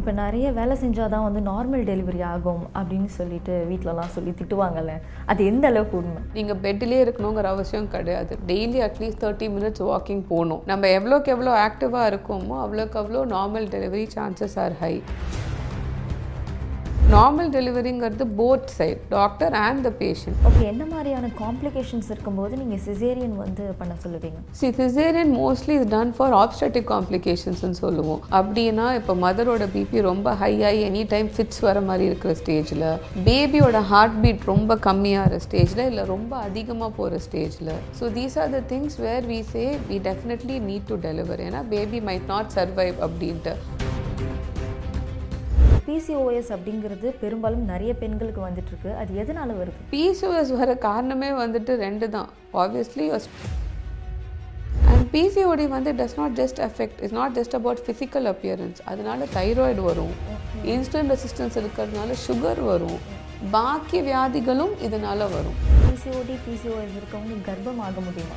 இப்போ நிறைய வேலை செஞ்சால் தான் வந்து நார்மல் டெலிவரி ஆகும் அப்படின்னு சொல்லிட்டு வீட்டிலலாம் சொல்லி திட்டுவாங்கல்ல. அது எந்த அளவுக்கு உண்மை? நீங்கள் பெட்லேயே இருக்கணுங்கிற அவசியம் கிடையாது. Daily at least thirty minutes walking போகணும். நம்ம எவ்வளோக்கு எவ்வளோ ஆக்டிவாக இருக்கோமோ அவ்வளோக்கு அவ்வளோ normal delivery chances are high normal டெலிவரிங்கிறது both side doctor and the patient okay என்ன மாதிரியான காம்ப்ளிகேஷன்ஸ் இருக்கும்போது நீங்கள் சிசேரியன் வந்து பண்ண சொல்லுவீங்க? C caesarean mostly is done for obstetric காம்ப்ளிகேஷன்ஸ்னு சொல்லுவோம். அப்படின்னா இப்போ மதரோட பிபி ரொம்ப ஹை ஆகி எனி டைம் ஃபிட்ஸ் வர மாதிரி இருக்கிற ஸ்டேஜில் பேபியோட ஹார்ட் பீட் ரொம்ப கம்மியாகிற ஸ்டேஜில் இல்லை ரொம்ப அதிகமாக போகிற ஸ்டேஜில் so these are the things where we say we definitely need to deliver ஏன்னா பேபி மைட் நாட் சர்வைவ் அப்படின்ட்டு. பிசிஓஎஸ் அப்படிங்கிறது பெரும்பாலும் நிறைய பெண்களுக்கு வந்துட்டு இருக்கு அது எதனால வருது? பிசிஓஎஸ் வர காரணமே வந்துட்டு ரெண்டு தான். ஆப்வியஸ்லி அண்ட் பிசிஓடி வந்து does not just affect is not just about physical appearance அதனால தைராய்டு வரும். இன்சுலின் ரெசிஸ்டன்ஸ் இருக்கிறதுனால சுகர் வரும். பாக்கி வியாதிகளும் இதனால வரும். பிசிஓடி பிசிஓஎஸ் இருக்கவங்க கர்ப்பம் ஆக முடியுமா?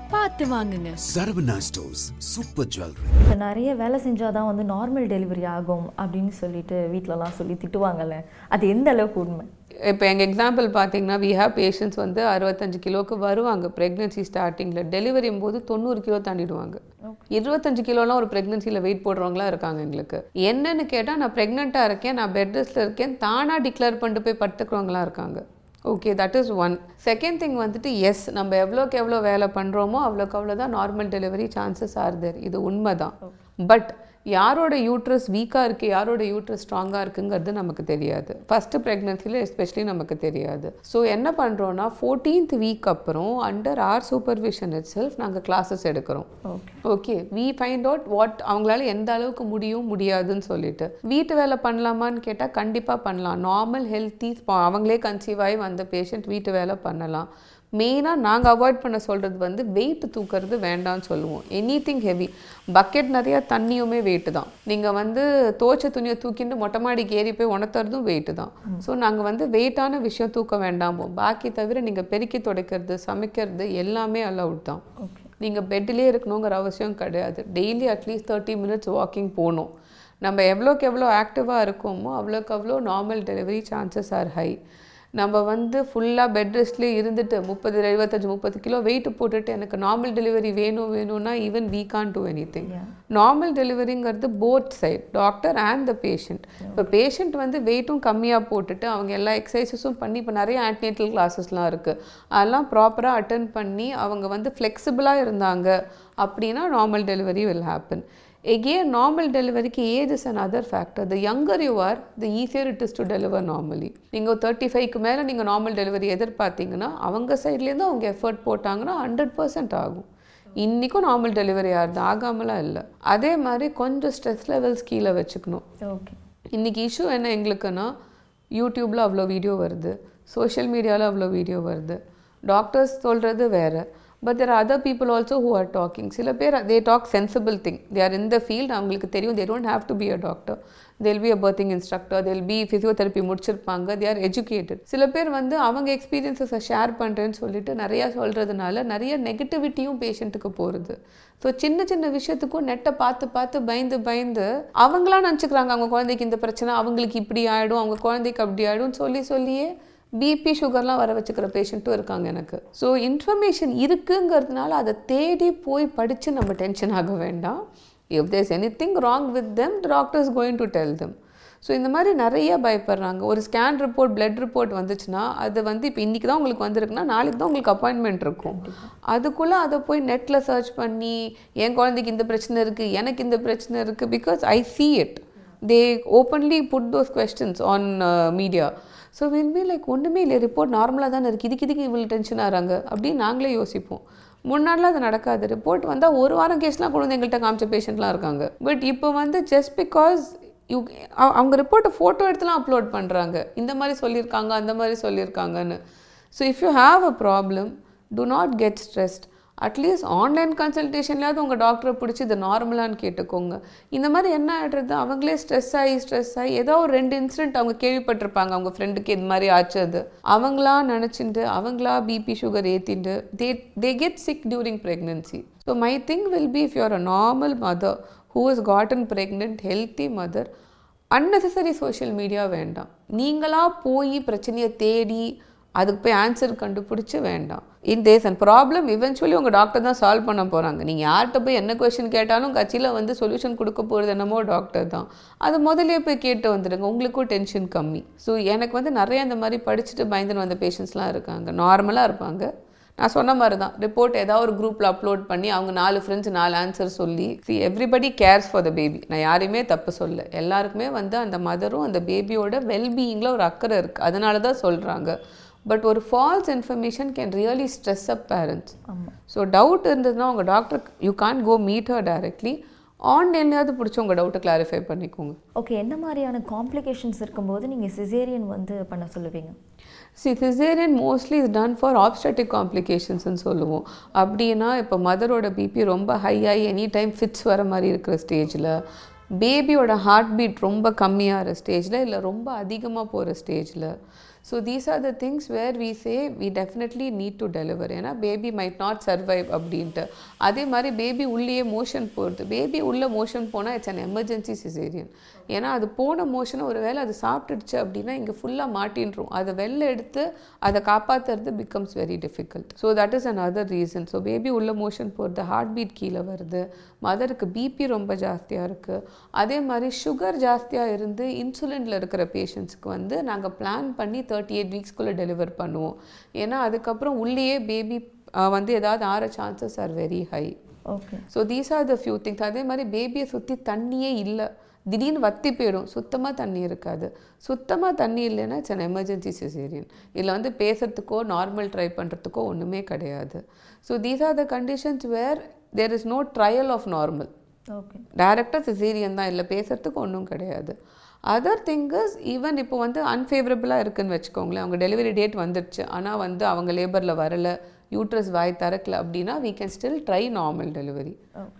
பார்த்து வாங்குங்க. Saravana Stores Super Jewelry. இப்போ நிறைய வேலை செஞ்சால் தான் வந்து நார்மல் டெலிவரி ஆகும் அப்படின்னு சொல்லிட்டு வீட்டிலலாம் சொல்லி திட்டுவாங்கல்ல. அது எந்த அளவுக்கு உண்மை? இப்போ எங்கள் எக்ஸாம்பிள் பார்த்தீங்கன்னா வி ஹேவ் பேஷண்ட்ஸ் வந்து அறுபத்தஞ்சு கிலோவுக்கு வருவாங்க ப்ரெக்னென்சி ஸ்டார்டிங்கில் டெலிவரியும் போது தொண்ணூறு கிலோ தாண்டிடுவாங்க. இருபத்தஞ்சு கிலோலாம் ஒரு ப்ரெக்னென்சியில் வெயிட் போடுறவங்களா இருக்காங்க எங்களுக்கு. என்னன்னு கேட்டால் நான் ப்ரெக்னெண்ட்டாக இருக்கேன் நான் பெட் ரெஸ்ட்டில் இருக்கேன் தானாக டிக்ளேர் பண்ணிட்டு போய் படுத்துக்கிறவங்களா இருக்காங்க. Okay that is one second thing வந்துட்டு எஸ் நம்ம எவ்வளோக்கு எவ்வளோ வேலை பண்ணுறோமோ அவ்வளோக்கு அவ்வளோ தான் normal delivery chances are there இது உண்மை தான் பட் யாரோட யூட்ரஸ் வீக்காக இருக்குது யாரோட யூட்ரஸ் ஸ்ட்ராங்காக இருக்குங்கிறது நமக்கு தெரியாது. ஃபஸ்ட்டு ப்ரெக்னென்சியில் எஸ்பெஷலி நமக்கு தெரியாது. ஸோ என்ன பண்ணுறோன்னா ஃபோர்டீன்த் வீக் அப்புறம் under our supervision itself நாங்கள் கிளாஸஸ் எடுக்கிறோம். Okay okay we find out what அவங்களால எந்த அளவுக்கு முடியும் முடியாதுன்னு சொல்லிட்டு. வீட்டு வேலை பண்ணலாமான்னு கேட்டால் கண்டிப்பாக பண்ணலாம். நார்மல் ஹெல்த்தி அவங்களே கன்சீவ் ஆகி வந்த பேஷண்ட் வீட்டு வேலை பண்ணலாம். மெயினாக நாங்கள் அவாய்ட் பண்ண சொல்கிறது வந்து வெயிட் தூக்கிறது வேண்டாம்னு சொல்லுவோம். எனி திங் ஹெவி பக்கெட் நிறையா தண்ணியுமே வெயிட்டு தான். நீங்கள் வந்து தோச்ச துணியை தூக்கிட்டு மொட்டை மாடிக்கு ஏறி போய் உணர்த்துறதும் வெயிட்டு தான். ஸோ நாங்கள் வந்து வெயிட்டான விஷயம் தூக்க வேண்டாமோ பாக்கி தவிர நீங்கள் பெருக்கி துடைக்கிறது சமைக்கிறது எல்லாமே அலவுட் தான். நீங்கள் பெட்லேயே இருக்கணுங்கிற அவசியம் கிடையாது. Daily at least thirty minutes walking போகணும். நம்ம எவ்வளோக்கு எவ்வளோ ஆக்டிவாக இருக்கோமோ அவ்வளோக்கு அவ்வளோ normal delivery chances are high நம்ம வந்து ஃபுல்லாக பெட் ரெஸ்ட்லேயே இருந்துட்டு முப்பது எழுபத்தஞ்சு முப்பது கிலோ வெயிட் போட்டுட்டு எனக்கு நார்மல் டெலிவரி வேணும் வேணும்னா even we can do anything normal டெலிவரிங்கிறது both side doctor and the patient இப்போ பேஷண்ட் வந்து வெயிட்டும் கம்மியாக போட்டுட்டு அவங்க எல்லா எக்ஸசைசஸும் பண்ணி இப்போ நிறைய ஆன்டினேட்டல் கிளாஸஸ்லாம் இருக்குது அதெல்லாம் ப்ராப்பராக அட்டன் பண்ணி அவங்க வந்து ஃப்ளெக்சிபிளாக இருந்தாங்க அப்படின்னா normal delivery will happen again normal டெலிவரிக்கு age is an other factor the younger you are the easier it is to deliver normally நீங்கள் தேர்ட்டி ஃபைவ்க்கு மேலே நீங்கள் நார்மல் டெலிவரி எதிர்பார்த்தீங்கன்னா அவங்க சைட்லேருந்து அவங்க எஃபர்ட் போட்டாங்கன்னா ஹண்ட்ரட் பர்சன்ட் ஆகும். இன்றைக்கும் நார்மல் டெலிவரி ஆகுது ஆகாமலாம் இல்லை. அதே மாதிரி கொஞ்சம் ஸ்ட்ரெஸ் லெவல்ஸ் கீழே வச்சுக்கணும். ஓகே இன்றைக்கி இஷ்யூ என்ன எங்களுக்குன்னா யூடியூப்பில் அவ்வளோ வீடியோ வருது. சோஷியல் மீடியாவில் அவ்வளோ வீடியோ வருது. டாக்டர்ஸ் சொல்கிறது வேறு. But there other people also who are talking சில பேர் they talk sensible thing they are இந்த த ஃபீல்ட் அவங்களுக்கு தெரியும். They don't have to be a doctor they'll be a birthing instructor they'll be physiotherapy முடிச்சிருப்பாங்க. They are educated சில பேர் வந்து அவங்க எக்ஸ்பீரியன்ஸஸை share பண்ணுறேன்னு சொல்லிட்டு நிறையா சொல்கிறதுனால நிறைய நெகட்டிவிட்டியும் பேஷண்ட்டுக்கு போகிறது ஸோ சின்ன சின்ன விஷயத்துக்கும் நெட்டை பார்த்து பார்த்து பயந்து பயந்து அவங்களாம் நினச்சிக்கிறாங்க. அவங்க குழந்தைக்கு இந்த பிரச்சனை அவங்களுக்கு இப்படி ஆகிடும் அவங்க குழந்தைக்கு அப்படி ஆகிடும் சொல்லி சொல்லியே பிபி சுகர்லாம் வர வச்சுக்கிற பேஷண்ட்டும் இருக்காங்க எனக்கு. ஸோ இன்ஃபர்மேஷன் இருக்குங்கிறதுனால அதை தேடி போய் படித்து நம்ம டென்ஷன் ஆக வேண்டாம். If there's anything wrong with them doctors going to tell them so இந்த மாதிரி நிறைய பயப்படுறாங்க. ஒரு ஸ்கேன் ரிப்போர்ட் பிளட் ரிப்போர்ட் வந்துச்சுன்னா அது வந்து இப்போ இன்றைக்கி தான் உங்களுக்கு வந்திருக்குன்னா நாளைக்கு தான் உங்களுக்கு அப்பாயின்மெண்ட் இருக்கும். அதுக்குள்ளே அதை போய் நெட்டில் சர்ச் பண்ணி என் குழந்தைக்கு இந்த பிரச்சனை இருக்குது எனக்கு இந்த பிரச்சனை இருக்குது because I see it they openly put those questions on media so will be like ஒன்றுமே இல்லை ரிப்போர்ட் நார்மலாக தானே இருக்குது இதுக்கு இதுக்கு இவ்வளோ டென்ஷன் ஆகிறாங்க அப்படின்னு நாங்களே யோசிப்போம். முன்னாடிலாம் அது நடக்காது. ரிப்போர்ட் வந்தால் ஒரு வாரம் கேஸ்லாம் கொண்டு வந்து எங்கள்கிட்ட காமிச்ச பேஷண்ட்லாம் இருக்காங்க. பட் இப்போ வந்து ஜஸ்ட் பிகாஸ் யூ அவங்க ரிப்போர்ட்டை ஃபோட்டோ எடுத்துலாம் அப்லோட் பண்ணுறாங்க இந்த மாதிரி சொல்லியிருக்காங்க அந்த மாதிரி சொல்லியிருக்காங்கன்னு. So if you have a problem do not get stressed at least online கன்சல்டேஷன்லையாவது உங்கள் டாக்டரை பிடிச்சி இது நார்மலான்னு கேட்டுக்கோங்க. இந்த மாதிரி என்ன ஆகிடுறது அவங்களே ஸ்ட்ரெஸ் ஆகி ஸ்ட்ரெஸ் ஆகி ஏதோ ஒரு ரெண்டு இன்சிடென்ட் அவங்க கேள்விப்பட்டிருப்பாங்க. அவங்க ஃப்ரெண்டுக்கு இது மாதிரி ஆச்சு அது. அவங்களா நினச்சிட்டு அவங்களா பிபி சுகர் ஏற்றிட்டு they they get sick during pregnancy so my thing will be if you're a normal mother who is gotten pregnant healthy mother unnecessary social media வேண்டாம். நீங்களாக போய் பிரச்சனையை தேடி அதுக்கு போய் ஆன்சர் கண்டுபிடிச்சி வேண்டாம். In these and problem eventually உங்கள் டாக்டர் தான் சால்வ் பண்ண போகிறாங்க நீங்கள் யார்கிட்ட போய் என்ன கொஷின் கேட்டாலும் கட்சியில் வந்து சொல்யூஷன் கொடுக்க போகிறது என்னமோ டாக்டர் தான். அது முதலே போய் கேட்டு வந்துடுங்க. உங்களுக்கும் டென்ஷன் கம்மி. ஸோ எனக்கு வந்து நிறைய இந்த மாதிரி படிச்சுட்டு பயந்துன்னு வந்த பேஷண்ட்ஸ்லாம் இருக்காங்க. நார்மலாக இருப்பாங்க. நான் சொன்ன மாதிரி தான். ரிப்போர்ட் ஏதாவது ஒரு குரூப்பில் அப்லோட் பண்ணி அவங்க நாலு ஃப்ரெண்ட்ஸ் நாலு ஆன்சர் சொல்லி see everybody cares for the baby நான் யாரையுமே தப்பு சொல்ல எல்லாருக்குமே வந்து அந்த மதரும் அந்த பேபியோட வெல்பீயிங்கில் ஒரு அக்கறை இருக்குது அதனால தான் சொல்கிறாங்க பட் ஒரு false information can really stress up parents so doubt இருந்ததுன்னா உங்கள் doctor you can go meet her directly ஆன்லைன்லேயாவது பிடிச்சி உங்கள் டவுட்டை கிளாரிஃபை பண்ணிக்கோங்க. ஓகே என்ன மாதிரியான காம்ப்ளிகேஷன்ஸ் இருக்கும்போது நீங்கள் சிசேரியன் வந்து பண்ண சொல்லுவீங்க? C caesarean mostly is done for obstetric காம்ப்ளிகேஷன்ஸ்னு சொல்லுவோம். அப்படின்னா இப்போ மதரோட பிபி ரொம்ப ஹையாகி எனி டைம் ஃபிட்ஸ் வர மாதிரி இருக்கிற ஸ்டேஜில் பேபியோட ஹார்ட் பீட் ரொம்ப கம்மியாகிற ஸ்டேஜில் இல்லை ரொம்ப அதிகமாக போகிற ஸ்டேஜில் so these are the things where we say we definitely need to deliver ஏன்னா பேபி மைட் நாட் சர்வைவ் அப்படின்ட்டு. அதே மாதிரி பேபி உள்ளேயே மோஷன் போகிறது பேபி உள்ள மோஷன் போனால் இட்ஸ் அன் எமர்ஜென்சி சிசேரியன் ஏன்னா அது போன மோஷனை ஒரு வேளை அது சாப்பிட்டுடுச்சு அப்படின்னா இங்கே ஃபுல்லாக மாட்டின்றோம். அதை வெளில எடுத்து அதை காப்பாற்றுறது becomes very difficult so that is another reason so baby உள்ள மோஷன் போகிறது ஹார்ட் பீட் கீழே வருது. மதருக்கு பிபி ரொம்ப ஜாஸ்தியாக இருக்குது அதே மாதிரி சுகர் ஜாஸ்தியாக இருந்து இன்சுலினில் இருக்கிற பேஷண்ட்ஸ்க்கு வந்து நாங்கள் பிளான் பண்ணி தேர்ட்டி எயிட் வீக்ஸ்க்குள்ளே டெலிவர் பண்ணுவோம். ஏன்னா அதுக்கப்புறம் உள்ளேயே பேபி வந்து ஏதாவது ஆற chances are very high okay so these are the few things அதே மாதிரி பேபியை சுற்றி தண்ணியே இல்லை. திடீர்னு வத்தி போயிடும். சுத்தமாக தண்ணி இருக்காது. சுத்தமாக தண்ணி இல்லைன்னா இட்ஸ் அன் எமர்ஜென்சி சிசேரியன் இதில் வந்து பேசுறதுக்கோ நார்மல் ட்ரை பண்ணுறதுக்கோ ஒன்றுமே கிடையாது. So these are the conditions where there is no trial of normal okay டேரெக்டாக சிசேரியன் தான். இல்லை பேசுறதுக்கு ஒன்றும் கிடையாது. அதர் திங்கஸ் ஈவன் இப்போ வந்து அன்ஃபேவரபுளாக இருக்குன்னு வச்சுக்கோங்களேன். அவங்க டெலிவரி டேட் வந்துடுச்சு ஆனால் வந்து அவங்க லேபரில் வரலை. யூட்ரஸ் வாய் திறக்கல அப்படின்னா we can still try normal delivery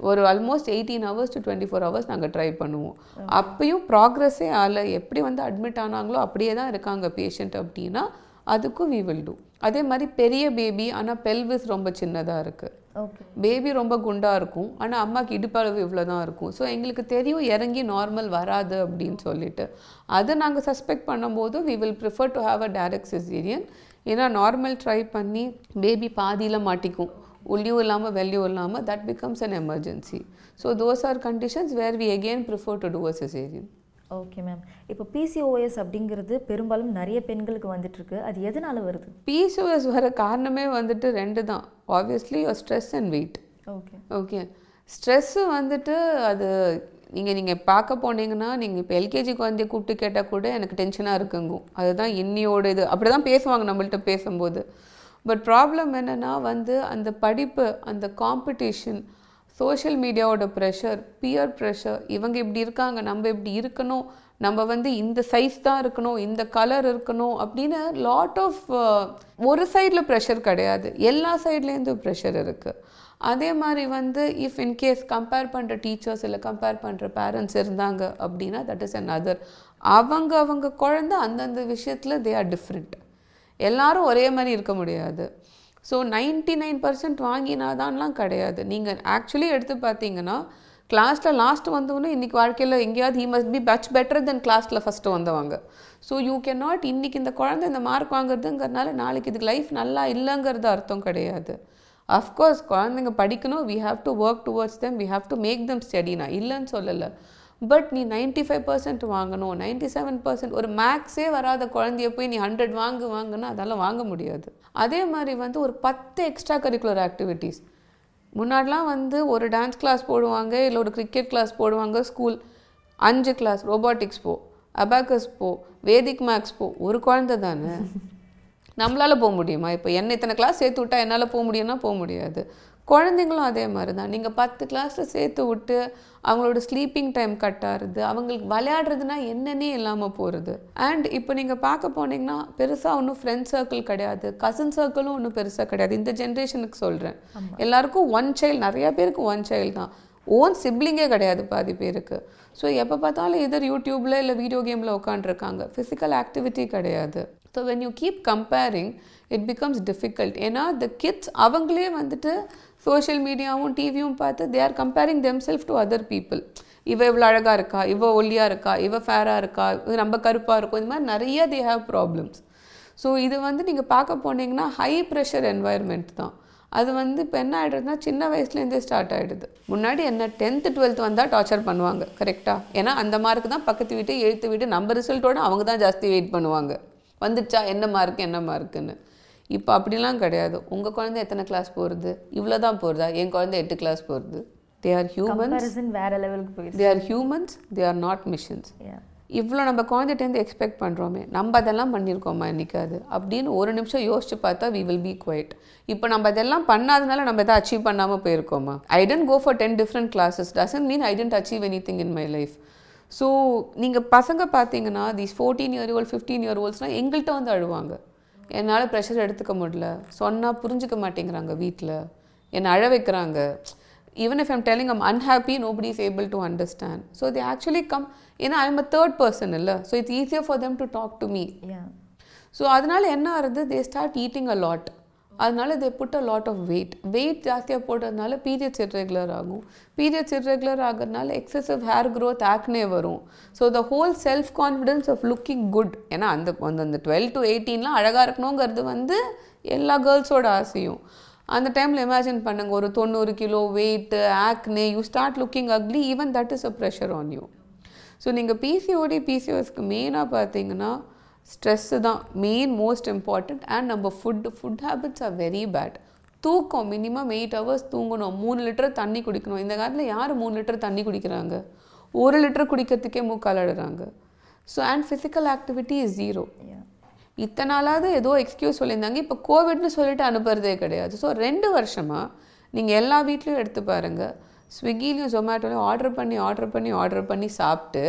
ஒரு almost eighteen hours to twenty four hours நாங்கள் ட்ரை பண்ணுவோம் அப்பயும் ப்ராக்ரஸே ஆகலை எப்படி வந்து அட்மிட் ஆனாங்களோ அப்படியே தான் இருக்காங்க பேஷண்ட் அப்படின்னா அதுக்கும் we will do. அதே மாதிரி பெரிய பேபி ஆனால் பெல்விஸ் ரொம்ப சின்னதாக இருக்குது பேபி ரொம்ப குண்டாக இருக்கும் ஆனால் அம்மாக்கு இடுப்பளவு இவ்வளோ தான் இருக்கும். ஸோ எங்களுக்கு தெரியும் இறங்கி நார்மல் வராது அப்படின்னு சொல்லிட்டு. அதை நாங்கள் சஸ்பெக்ட் பண்ணும்போது we will prefer to have a direct caesarean ஏன்னா நார்மல் ட்ரை பண்ணி பேபி பாதியில் மாட்டிக்கும். உள்ளியும் இல்லாமல் வெளியும் இல்லாமல் that becomes an emergency so those are conditions where we again prefer to do a caesarean okay ma'am இப்போ பிசிஓஎஸ் அப்படிங்கிறது பெரும்பாலும் நிறைய பெண்களுக்கு வந்துட்டு இருக்கு அது எதனால வருது? பிசிஓஎஸ் வர காரணமே வந்துட்டு ரெண்டு தான். Obviously stress and weight okay okay stress வந்துட்டு அது நீங்கள் நீங்கள் பார்க்க போனீங்கன்னா நீங்கள் இப்போ எல்கேஜி குழந்தைய கூப்பிட்டு கேட்டால் கூட எனக்கு டென்ஷனாக இருக்குங்கும் அதுதான் என்னையோட இது. அப்படி தான் பேசுவாங்க நம்மள்கிட்ட பேசும்போது. பட் ப்ராப்ளம் என்னென்னா வந்து அந்த படிப்பு அந்த காம்படிஷன் சோஷியல் மீடியாவோட ப்ரெஷர் பியர் ப்ரெஷர் இவங்க இப்படி இருக்காங்க நம்ம இப்படி இருக்கணும் நம்ம வந்து இந்த சைஸ் தான் இருக்கணும் இந்த கலர் இருக்கணும் அப்படின்னு லாட் ஆஃப் ஒரு சைடில் ப்ரெஷர் கிடையாது. எல்லா சைட்லேருந்து ப்ரெஷர் இருக்குது அதே மாதிரி வந்து இஃப் இன்கேஸ் கம்பேர் பண்ணுற டீச்சர்ஸ் இல்லை கம்பேர் பண்ணுற பேரண்ட்ஸ் இருந்தாங்க அப்படின்னா தட் இஸ் அன் அதர் அவங்க அவங்க குழந்த அந்தந்த விஷயத்தில் தே ஆர் டிஃப்ரெண்ட் எல்லாரும் ஒரே மாதிரி இருக்க முடியாது. ஸோ நைன்டி நைன் பர்சன்ட் வாங்கினாதான்லாம் கிடையாது. நீங்கள் ஆக்சுவலி எடுத்து பார்த்தீங்கன்னா கிளாஸில் லாஸ்ட் வந்தவொன்னே இன்றைக்கி வாழ்க்கையில் எங்கேயாவது he must be much better then கிளாஸில் ஃபஸ்ட்டு வந்தவங்க. ஸோ யூ கேன் நாட் இன்றைக்கி இந்த குழந்தை இந்த மார்க் வாங்குறதுங்கிறதுனால நாளைக்கு இதுக்கு லைஃப் நல்லா இல்லைங்கிறது அர்த்தம் கிடையாது. அஃப்கோர்ஸ் குழந்தைங்க படிக்கணும். We have to work towards them we have to make them study நான் இல்லைன்னு சொல்லலை. பட் நீ நைன்ட்டி ஃபைவ் பர்சன்ட் வாங்கணும். நைன்ட்டி செவன் பர்சன்ட் ஒரு மேக்ஸே வராத குழந்தைய போய் நீ ஹண்ட்ரட் வாங்கு வாங்குன்னா அதெல்லாம் வாங்க முடியாது. அதே மாதிரி வந்து ஒரு பத்து எக்ஸ்ட்ரா கரிக்குலர் ஆக்டிவிட்டீஸ் முன்னாடிலாம் வந்து ஒரு டான்ஸ் கிளாஸ் போடுவாங்க இல்லை ஒரு கிரிக்கெட் கிளாஸ் போடுவாங்க ஸ்கூல் அஞ்சு கிளாஸ் ரோபாட்டிக்ஸ் போ அபாக்கஸ் போ வேதிக் மேக்ஸ் போ ஒரு குழந்தை தானே? நம்மளால் போக முடியுமா? இப்போ என்ன இத்தனை கிளாஸ் சேர்த்து விட்டா என்னால் போக முடியும்னா போக முடியாது. குழந்தைங்களும் அதே மாதிரி தான் நீங்கள் பத்து கிளாஸில் சேர்த்து விட்டு அவங்களோட ஸ்லீப்பிங் டைம் கட் ஆகுறது அவங்களுக்கு விளையாடுறதுனா என்னன்னே இல்லாமல் போகிறது அண்ட் இப்போ நீங்கள் பார்க்க போனீங்கன்னா பெருசாக ஒன்றும் ஃப்ரெண்ட் சர்க்கிள் கிடையாது. கசின் சர்க்கிளும் ஒன்றும் பெருசாக கிடையாது. இந்த ஜென்ரேஷனுக்கு சொல்கிறேன் எல்லாருக்கும் ஒன் சைல்டு நிறைய பேருக்கு ஒன் சைல்டு தான். ஓன் சிப்ளிங்கே கிடையாது பாதி பேருக்கு. ஸோ எப்போ பார்த்தாலும் எதர் யூடியூப்பில் இல்லை வீடியோ கேமில் உட்காந்துருக்காங்க ஃபிசிக்கல் ஆக்டிவிட்டி கிடையாது. So when you keep comparing it becomes difficult ஏன்னா த கிட்ஸ் அவங்களே வந்துட்டு சோஷியல் மீடியாவும் டிவியும் பார்த்து they are comparing themself to other people இவ இவ்வளோ அழகாக இருக்கா? இவ ஒல்லியாக இருக்கா? இவ ஃபேராக இருக்கா? இது நம்ம கருப்பாக இருக்கும். இந்த மாதிரி நிறைய தே ஹேவ் ப்ராப்ளம்ஸ் ஸோ இது வந்து நீங்கள் பார்க்க போனீங்கன்னா ஹை ப்ரெஷர் என்வாயர்மெண்ட் தான். அது வந்து இப்போ என்ன ஆகிடுதுன்னா சின்ன வயசுலேருந்தே ஸ்டார்ட் ஆகிடுது முன்னாடி என்ன டென்த்து டுவெல்த் வந்தால் டார்ச்சர் பண்ணுவாங்க. கரெக்டாக ஏன்னா அந்த மார்க் தான் பக்கத்து வீட்டு எழுத்து வீட்டு நம்ம ரிசல்ட்டோட அவங்க தான் ஜாஸ்தி வெயிட் பண்ணுவாங்க. வந்துச்சா என்ன மார்க் என்ன மார்க்குன்னு இப்போ அப்படிலாம் கிடையாது. உங்கள் குழந்தை எத்தனை கிளாஸ் போகிறது இவ்வளோ தான் போகிறதா என் குழந்தை எட்டு கிளாஸ் போகிறது தே ஆர் ஹியூமன்ஸ் கம்பேரிசன் வேற லெவலுக்கு போயிடுச்சு. They are humans they are not machines. இவ்வளோ நம்ம குழந்தைகிட்டேருந்து எக்ஸ்பெக்ட் பண்ணுறோமே நம்ம அதெல்லாம் பண்ணியிருக்கோமா? என்னைக்காது அப்படின்னு ஒரு நிமிஷம் யோசிச்சு பார்த்தா வி வில் பி குவைட் இப்போ நம்ம அதெல்லாம் பண்ணாதனால நம்ம எதாவது அச்சீவ் பண்ணாமல் போயிருக்கோமா? I tend go for ten different classes doesn't mean I tend achieve anything in my life so நீங்கள் பசங்க பார்த்தீங்கன்னா these fourteen year old fifteen year ஓல்ட்ஸ்னால் எங்கள்கிட்ட வந்து அழுவாங்க என்னால் ப்ரெஷர் எடுத்துக்க முடியல சொன்னால் புரிஞ்சுக்க மாட்டேங்கிறாங்க வீட்டில் என்னை அழ வைக்கிறாங்க even if I'm telling I'm unhappy, nobody is able to understand. So they actually come, you know, I'm a third person, illa. so it's easier for them to talk to me. Yeah. So அதனால என்ன ஆகுது they start eating a lot அதனால they put a lot of weight weight ஜாஸ்தியாக போட்டதுனால periods irregular ஆகும். Periods irregular ஆகிறதுனால excessive hair growth acne வரும். So the whole self confidence of looking good ஏன்னா அந்த அந்த அந்த டுவெல் டு எயிட்டீன்லாம் அழகாக இருக்கணுங்கிறது வந்து எல்லா கேர்ள்ஸோட ஆசையும். அந்த டைமில் இமேஜின் பண்ணுங்கள் ஒரு தொண்ணூறு kilo weight acne you start looking ugly even that is a pressure on you so நீங்கள் பிசிஓடி பிசிஓஎஸ்க்கு மெயினாக பார்த்தீங்கன்னா ஸ்ட்ரெஸ்ஸு தான் மெயின் மோஸ்ட் இம்பார்ட்டண்ட் அண்ட் நம்ம food food habits are very bad தூக்கம் மினிமம் எயிட் ஹவர்ஸ் தூங்கணும். மூணு லிட்டர் தண்ணி குடிக்கணும். இந்த காலத்தில் யார் மூணு லிட்டர் தண்ணி குடிக்கிறாங்க? ஒரு லிட்டர் குடிக்கிறதுக்கே மூக்காலடுறாங்க so and physical activity is zero. இத்தனை நாளாவது ஏதோ எக்ஸ்கியூஸ் சொல்லியிருந்தாங்க. இப்போ கோவிட்னு சொல்லிட்டு அனுப்புறதே கிடையாது. ஸோ ரெண்டு வருஷமாக நீங்கள் எல்லா வீட்லேயும் எடுத்து பாருங்கள் ஸ்விக்கிலையும் ஜொமேட்டோலையும் ஆர்டர் பண்ணி ஆர்டர் பண்ணி ஆர்டர் பண்ணி சாப்பிட்டு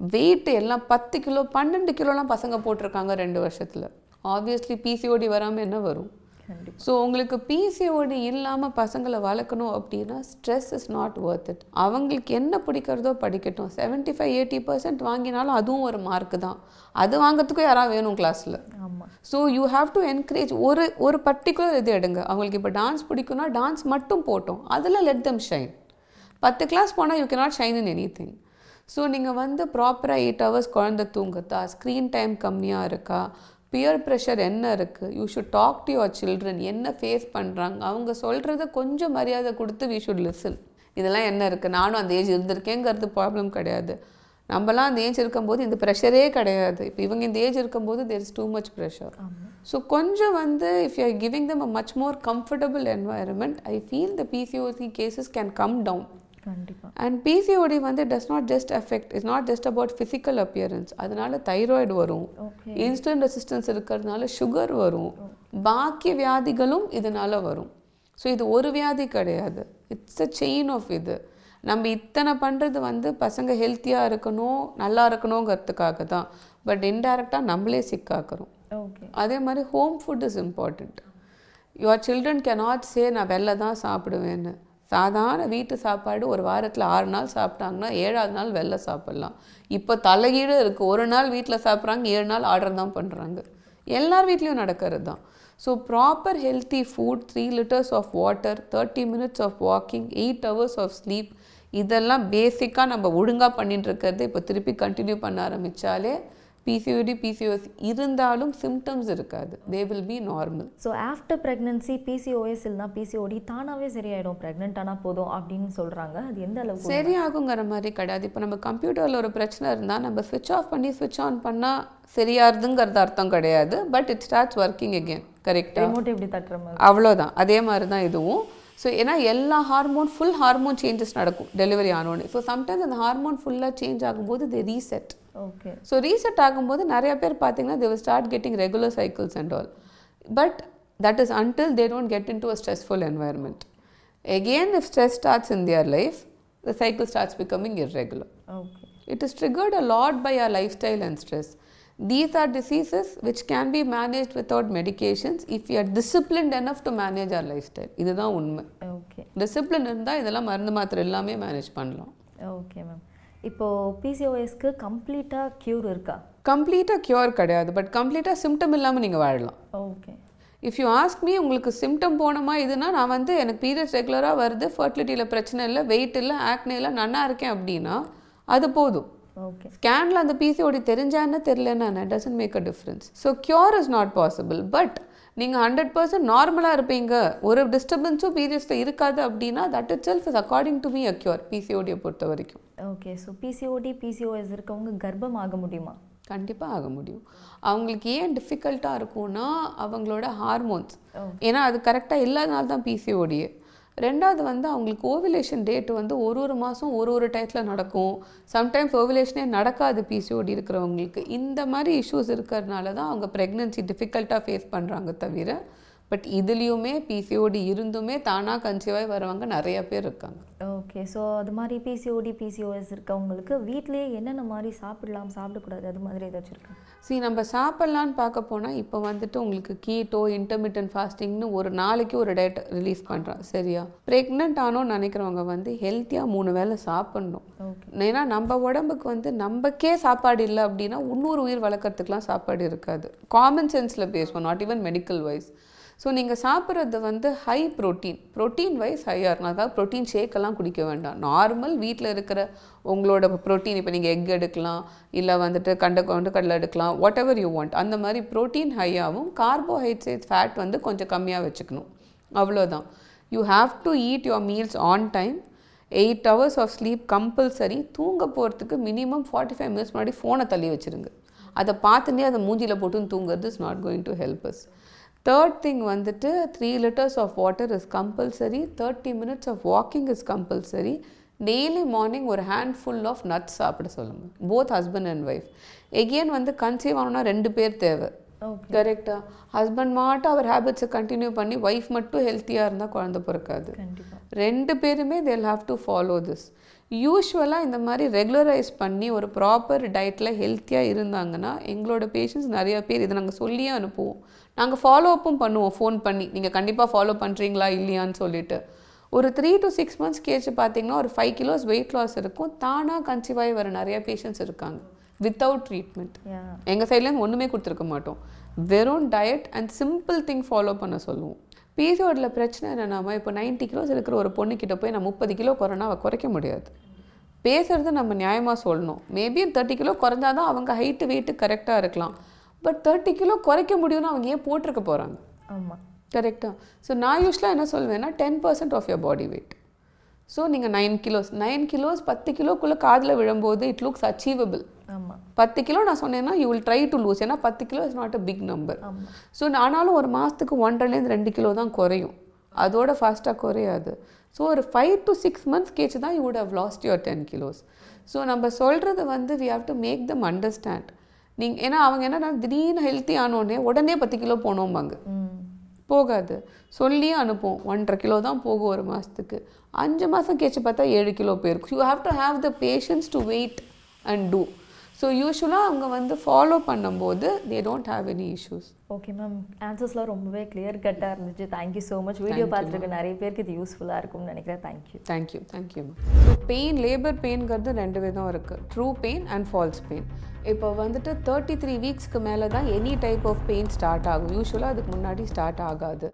வெயிட் எல்லாம் பத்து கிலோ பன்னெண்டு கிலோலாம் பசங்க போட்டிருக்காங்க ரெண்டு வருஷத்தில். ஆப்வியஸ்லி பிசிஓடி வராமல் என்ன வரும்? ஸோ உங்களுக்கு பிசிஓடி இல்லாமல் பசங்களை வளர்க்கணும் அப்படின்னா stress is not worth it அவங்களுக்கு என்ன பிடிக்கிறதோ படிக்கட்டும். செவன்ட்டி ஃபைவ் எயிட்டி பர்சன்ட் வாங்கினாலும் அதுவும் ஒரு மார்க் தான். அது வாங்குறதுக்கும் யாராவது வேணும் கிளாஸில் so you have to encourage ஒரு ஒரு பர்டிகுலர் இது எடுங்க. அவங்களுக்கு இப்போ டான்ஸ் பிடிக்கும்னா டான்ஸ் மட்டும் போட்டோம். அதில் லெட் தம் ஷைன் பத்து கிளாஸ் போனால் you cannot shine in anything so நீங்கள் வந்து ப்ராப்பராக எயிட் ஹவர்ஸ் குழந்தை தூங்குதா ஸ்க்ரீன் டைம் கம்மியாக இருக்கா? பியர் ப்ரெஷர் என்ன இருக்குது you should talk to your children என்ன ஃபேஸ் பண்ணுறாங்க அவங்க சொல்கிறத கொஞ்சம் மரியாதை கொடுத்து வி ஷுட் லிசன் இதெல்லாம் என்ன இருக்குது நானும் அந்த ஏஜ் இருந்திருக்கேங்கிறது ப்ராப்ளம் கிடையாது. நம்மலாம் அந்த ஏஜ் இருக்கும்போது இந்த ப்ரெஷரே கிடையாது. இப்போ இவங்க இந்த ஏஜ் இருக்கும்போது there is too much pressure so கொஞ்சம் வந்து if you are giving them a much more comfortable environment I feel the PCOC cases can come down and PCOD வந்து does not just affect is not just about physical appearance அதனால thyroid வரும். Insulin resistance இருக்கிறதுனால sugar வரும். பாக்கி வியாதிகளும் இதனால வரும். So இது ஒரு வியாதி கிடையாது. இட்ஸ் அ செயின் ஆஃப் இது. நம்ம இத்தனை பண்ணுறது வந்து பசங்க ஹெல்த்தியாக இருக்கணும் நல்லா இருக்கணுங்கிறதுக்காக தான். பட் இன்டைரக்டாக நம்மளே சிக்காக்குறோம் அதே மாதிரி home food is important your children cannot say நான் வெளில தான் சாப்பிடுவேன்னு. சாதாரண வீட்டு சாப்பாடு ஒரு வாரத்தில் ஆறு நாள் சாப்பிட்டாங்கன்னா ஏழாவது நாள் வெளில சாப்பிட்லாம். இப்போ தலைகீழ இருக்குது ஒரு நாள் வீட்டில் சாப்பிட்றாங்க ஏழு நாள் ஆர்டர் தான் பண்ணுறாங்க எல்லார் வீட்லேயும் நடக்கிறது தான் so proper healthy food three litres of water thirty minutes of walking eight hours of sleep இதெல்லாம் பேசிக்காக நம்ம ஒழுங்காக பண்ணிட்டு இருக்கிறது இப்போ திருப்பி கண்டினியூ பண்ண ஆரம்பித்தாலே பிசிஓடி பிசிஓஎஸ் இருந்தாலும் சிம்டம்ஸ் இருக்காது. They will be normal so after pregnancy PCOS இல்லைனா பிசிஓடி தானாகவே சரியாயிடும். ப்ரெக்னென்ட் ஆனால் போதும் அப்படின்னு சொல்கிறாங்க அது எந்த அளவுக்கு சரியாகுங்கிற மாதிரி கிடையாது. இப்போ நம்ம கம்ப்யூட்டரில் ஒரு பிரச்சனை இருந்தால் நம்ம ஸ்விட்ச் ஆஃப் பண்ணி ஸ்விட்ச் ஆன் பண்ணால் சரியாருதுங்கிறது அர்த்தம் கிடையாது. But it starts working again. கரெக்டாக ரிமோட் எப்படி தட்டுற மாதிரி? அவ்வளோதான் அதே மாதிரி தான் இதுவும். ஸோ ஏன்னா எல்லா ஹார்மோன் ஃபுல் ஹார்மோன் சேஞ்சஸ் நடக்கும் டெலிவரி ஆனோடனே ஸோ சம்டைம்ஸ் அந்த ஹார்மோன் ஃபுல்லாக சேஞ்ச் ஆகும்போது they reset okay so reset ஆகும்போது நிறைய பேர் பார்த்தீங்கன்னா they will start getting regular cycles and all but that is until they don't get into a stressful environment again if stress starts in their life the cycle starts becoming irregular. Okay it is triggered a lot by our lifestyle and stress. These are diseases which can be managed without medications if we are disciplined enough to manage our lifestyle. இதுதான் உண்மை. Okay discipline இருந்தால் இதெல்லாம் மருந்து மாத்திரை எல்லாமே manage பண்ணலாம். Okay ma'am இப்போது பிசிஓஎஸ்க்கு கம்ப்ளீட்டாக க்யூர் இருக்கா? கம்ப்ளீட்டாக க்யூர் கிடையாது பட் கம்ப்ளீட்டாக சிம்டம் இல்லாமல் நீங்கள் வாழலாம். Okay if you ask me உங்களுக்கு சிம்டம் போனமா இதுனா நான் வந்து எனக்கு பீரியட்ஸ் ரெகுலராக வருது ஃபர்டிலிட்டியில் பிரச்சனை இல்லை வெயிட் இல்லை ஆக்னே இல்லை நன்னா இருக்கேன் அப்படின்னா அது போதும். ஓகே ஸ்கேனில் அந்த பிசிஓடி தெரிஞ்சான்னு தெரிலன்னா doesn't make a difference so cure is not possible but நீங்கள் ஹண்ட்ரட் பர்சன்ட் நார்மலாக இருப்பீங்க. ஒரு டிஸ்டர்பன்ஸும் பீரியட்ஸில் இருக்காது அப்படின்னா that itself is according to me a cure பிசிஓடியை பொறுத்த வரைக்கும். ஓகே ஸோ பிசிஓடி பிசிஓஎஸ் இருக்கவங்க கர்ப்பம் ஆக முடியுமா? கண்டிப்பாக ஆக முடியும். அவங்களுக்கு ஏன் டிஃபிகல்ட்டாக இருக்கும்னா அவங்களோட ஹார்மோன்ஸ் ஏன்னா அது கரெக்டாக இல்லாதனால தான் பிசிஓடியே ரெண்டாவது வந்து அவங்களுக்கு ஓவிலேஷன் டேட் வந்து ஒரு ஒரு மாதம் ஒரு ஒரு டயத்தில் நடக்கும். சம்டைம்ஸ் ஓவிலேஷனே நடக்காது பிசிஓடி இருக்கிறவங்களுக்கு. இந்த மாதிரி இஷ்யூஸ் இருக்கிறதுனால தான் அவங்க ப்ரெக்னென்சி டிஃபிகல்ட்டாக ஃபேஸ் பண்ணுறாங்க தவிர பட் இதுலேயுமே பிசிஓடி இருந்துமே தானாக கன்சீவாகி வரவங்க நிறைய பேர் இருக்காங்க. ஓகே ஸோ அது மாதிரி பிசிஓடி பிசிஓஎஸ் இருக்கவங்களுக்கு வீட்டிலேயே என்னென்ன மாதிரி சாப்பிடலாம் சாப்பிடக்கூடாது அது மாதிரி ஏதாச்சும் இருக்கா? சரி நம்ம சாப்பிட்லான்னு பார்க்க போனால் இப்போ வந்துட்டு உங்களுக்கு கீட்டோ இன்டர்மீடியன்ட் ஃபாஸ்டிங்னு ஒரு நாளைக்கு ஒரு டயட் ரிலீஸ் பண்ணுறான் சரியா? ப்ரெக்னென்ட் ஆனோன்னு நினைக்கிறவங்க வந்து ஹெல்த்தியாக மூணு வேளை சாப்பிட்ணும். ஓகே ஏன்னா நம்ம உடம்புக்கு வந்து நமக்கே சாப்பாடு இல்லை அப்படின்னா இன்னொரு உயிர் வளர்க்குறதுக்குலாம் சாப்பாடு இருக்காது. காமன் சென்ஸில் பேசுவோம் not even medical wise so நீங்கள் சாப்பிட்றது வந்து ஹை ப்ரோட்டீன் ப்ரோட்டீன் வைஸ் ஹையாக இருக்கும் அதாவது ப்ரோட்டீன் ஷேக்கெல்லாம் குடிக்க வேண்டாம். நார்மல் வீட்டில் இருக்கிற உங்களோட ப்ரோட்டீன் இப்போ நீங்கள் எக் எடுக்கலாம் இல்லை வந்துட்டு கண்ட கொண்டு கடலை எடுக்கலாம் வாட் எவர் யூ வாண்ட் அந்த மாதிரி ப்ரோட்டீன் ஹையாகவும் கார்போஹைட்ரேட் ஃபேட் வந்து கொஞ்சம் கம்மியாக வச்சுக்கணும். அவ்வளோதான் you have to eat your meals on time eight hours of sleep compulsory தூங்க போகிறதுக்கு மினிமம் ஃபார்ட்டி ஃபைவ் மினிட்ஸ் முன்னாடி ஃபோனை தள்ளி வச்சுருங்க. அதை பார்த்துட்டே அதை மூஞ்சியில் போட்டுன்னு தூங்குறது is not going to help us third thing வந்துட்டு three litres of water is compulsory thirty minutes of walking is compulsory daily morning ஒரு ஹேண்ட்ஃபுல் ஆஃப் நட்ஸ் சாப்பிட சொல்லுங்கள் both husband and wife again வந்து கன்சீவ் ஆகணும்னா ரெண்டு பேர் தேவை. கரெக்டாக ஹஸ்பண்ட் மாட்டும் அவர் ஹேபிட்ஸை கண்டினியூ பண்ணி ஒய்ஃப் மட்டும் ஹெல்த்தியாக இருந்தால் குழந்தை பிறக்காது. ரெண்டு பேருமே they'll have to follow this யூஸ்வலாக இந்த மாதிரி ரெகுலரைஸ் பண்ணி ஒரு ப்ராப்பர் டயட்டில் ஹெல்த்தியாக இருந்தாங்கன்னா எங்களோட பேஷண்ட்ஸ் நிறைய பேர் இதை நாங்கள் சொல்லியே அனுப்புவோம். நாங்கள் ஃபாலோ அப்பும் பண்ணுவோம் ஃபோன் பண்ணி. நீங்கள் கண்டிப்பாக ஃபாலோ பண்ணுறீங்களா இல்லையான்னு சொல்லிட்டு. ஒரு த்ரீ டு சிக்ஸ் மந்த்ஸ் கேச்சு பார்த்தீங்கன்னா ஒரு ஃபைவ் கிலோஸ் வெயிட் லாஸ் இருக்கும். தானாக கன்சீவ் ஆகி வர நிறைய பேஷண்ட்ஸ் இருக்காங்க. வித்தவுட் ட்ரீட்மெண்ட் எங்கள் சைட்லேருந்து ஒன்றுமே கொடுத்துருக்க மாட்டோம். வெறும் diet and simple thing follow பண்ண சொல்லுவோம். பிசிஓடில் பிரச்சனை என்னென்னாமா இப்போ 90 கிலோஸ் இருக்கிற ஒரு பொண்ணுக்கிட்ட போய் நான் முப்பது கிலோ குறைனா அவள் குறைக்க முடியாது. பேசுறது நம்ம நியாயமாக சொல்லணும். மேபி தேர்ட்டி கிலோ குறைஞ்சாதான் அவங்க ஹைட்டு வெயிட்டு கரெக்டாக இருக்கலாம். பட் தேர்ட்டி கிலோ குறைக்க முடியும்னு அவங்க ஏன் போட்டிருக்க போகிறாங்க ஆமாம் கரெக்டாக ஸோ நான் யூஸ்வலாக என்ன சொல்வேன்னா ten percent of your body weight so நீங்கள் நைன் கிலோஸ் நைன் கிலோஸ் பத்து கிலோக்குள்ளே காதில் விழும்போது இட் லுக்ஸ் அச்சீவபிள் ஆமாம் பத்து கிலோ நான் சொன்னேன்னா you will try to lose ஏன்னா பத்து kilo is not a big number so ஆனாலும் ஒரு மாதத்துக்கு ஒன்றரைலேருந்து ரெண்டு கிலோ தான் குறையும். அதோட ஃபாஸ்ட்டாக குறையாது. ஸோ ஒரு ஃபைவ் டு சிக்ஸ் மந்த்ஸ் கேச்சு தான் you would have lost your ten kilos so நம்ம சொல்கிறது வந்து we have to make them understand நீங்கள் ஏன்னா அவங்க என்னன்னா திடீர்னு ஹெல்த்தி ஆனோடனே உடனே பத்து கிலோ போனோம்பாங்க. போகாது. சொல்லியே அனுப்புவோம். ஒன்றரை கிலோ தான் போகும் ஒரு மாதத்துக்கு அஞ்சு மாதம் கேச்சு பார்த்தா ஏழு கிலோ போயிருக்கும். You have to have the patience to wait and do so யூஸ்வலாக அவங்க வந்து ஃபாலோ பண்ணும்போது they don't have any issues okay ma'am ஆன்சர்ஸ்லாம் ரொம்பவே கிளியர் கட்டாக இருந்துச்சு. தேங்க்யூ ஸோ மச் வீடியோ பார்த்துருக்க நிறைய பேருக்கு இது யூஸ்ஃபுல்லாக இருக்கும்னு நினைக்கிறேன். Thank you thank you thank you so pain labour பெயின்ங்கிறது ரெண்டு விதம் இருக்குது true pain and false pain இப்போ வந்துட்டு தேர்ட்டி த்ரீ வீக்ஸ்க்கு மேலே தான் any type of pain start ஆகும். யூஸ்வலாக அதுக்கு முன்னாடி ஸ்டார்ட் ஆகாது.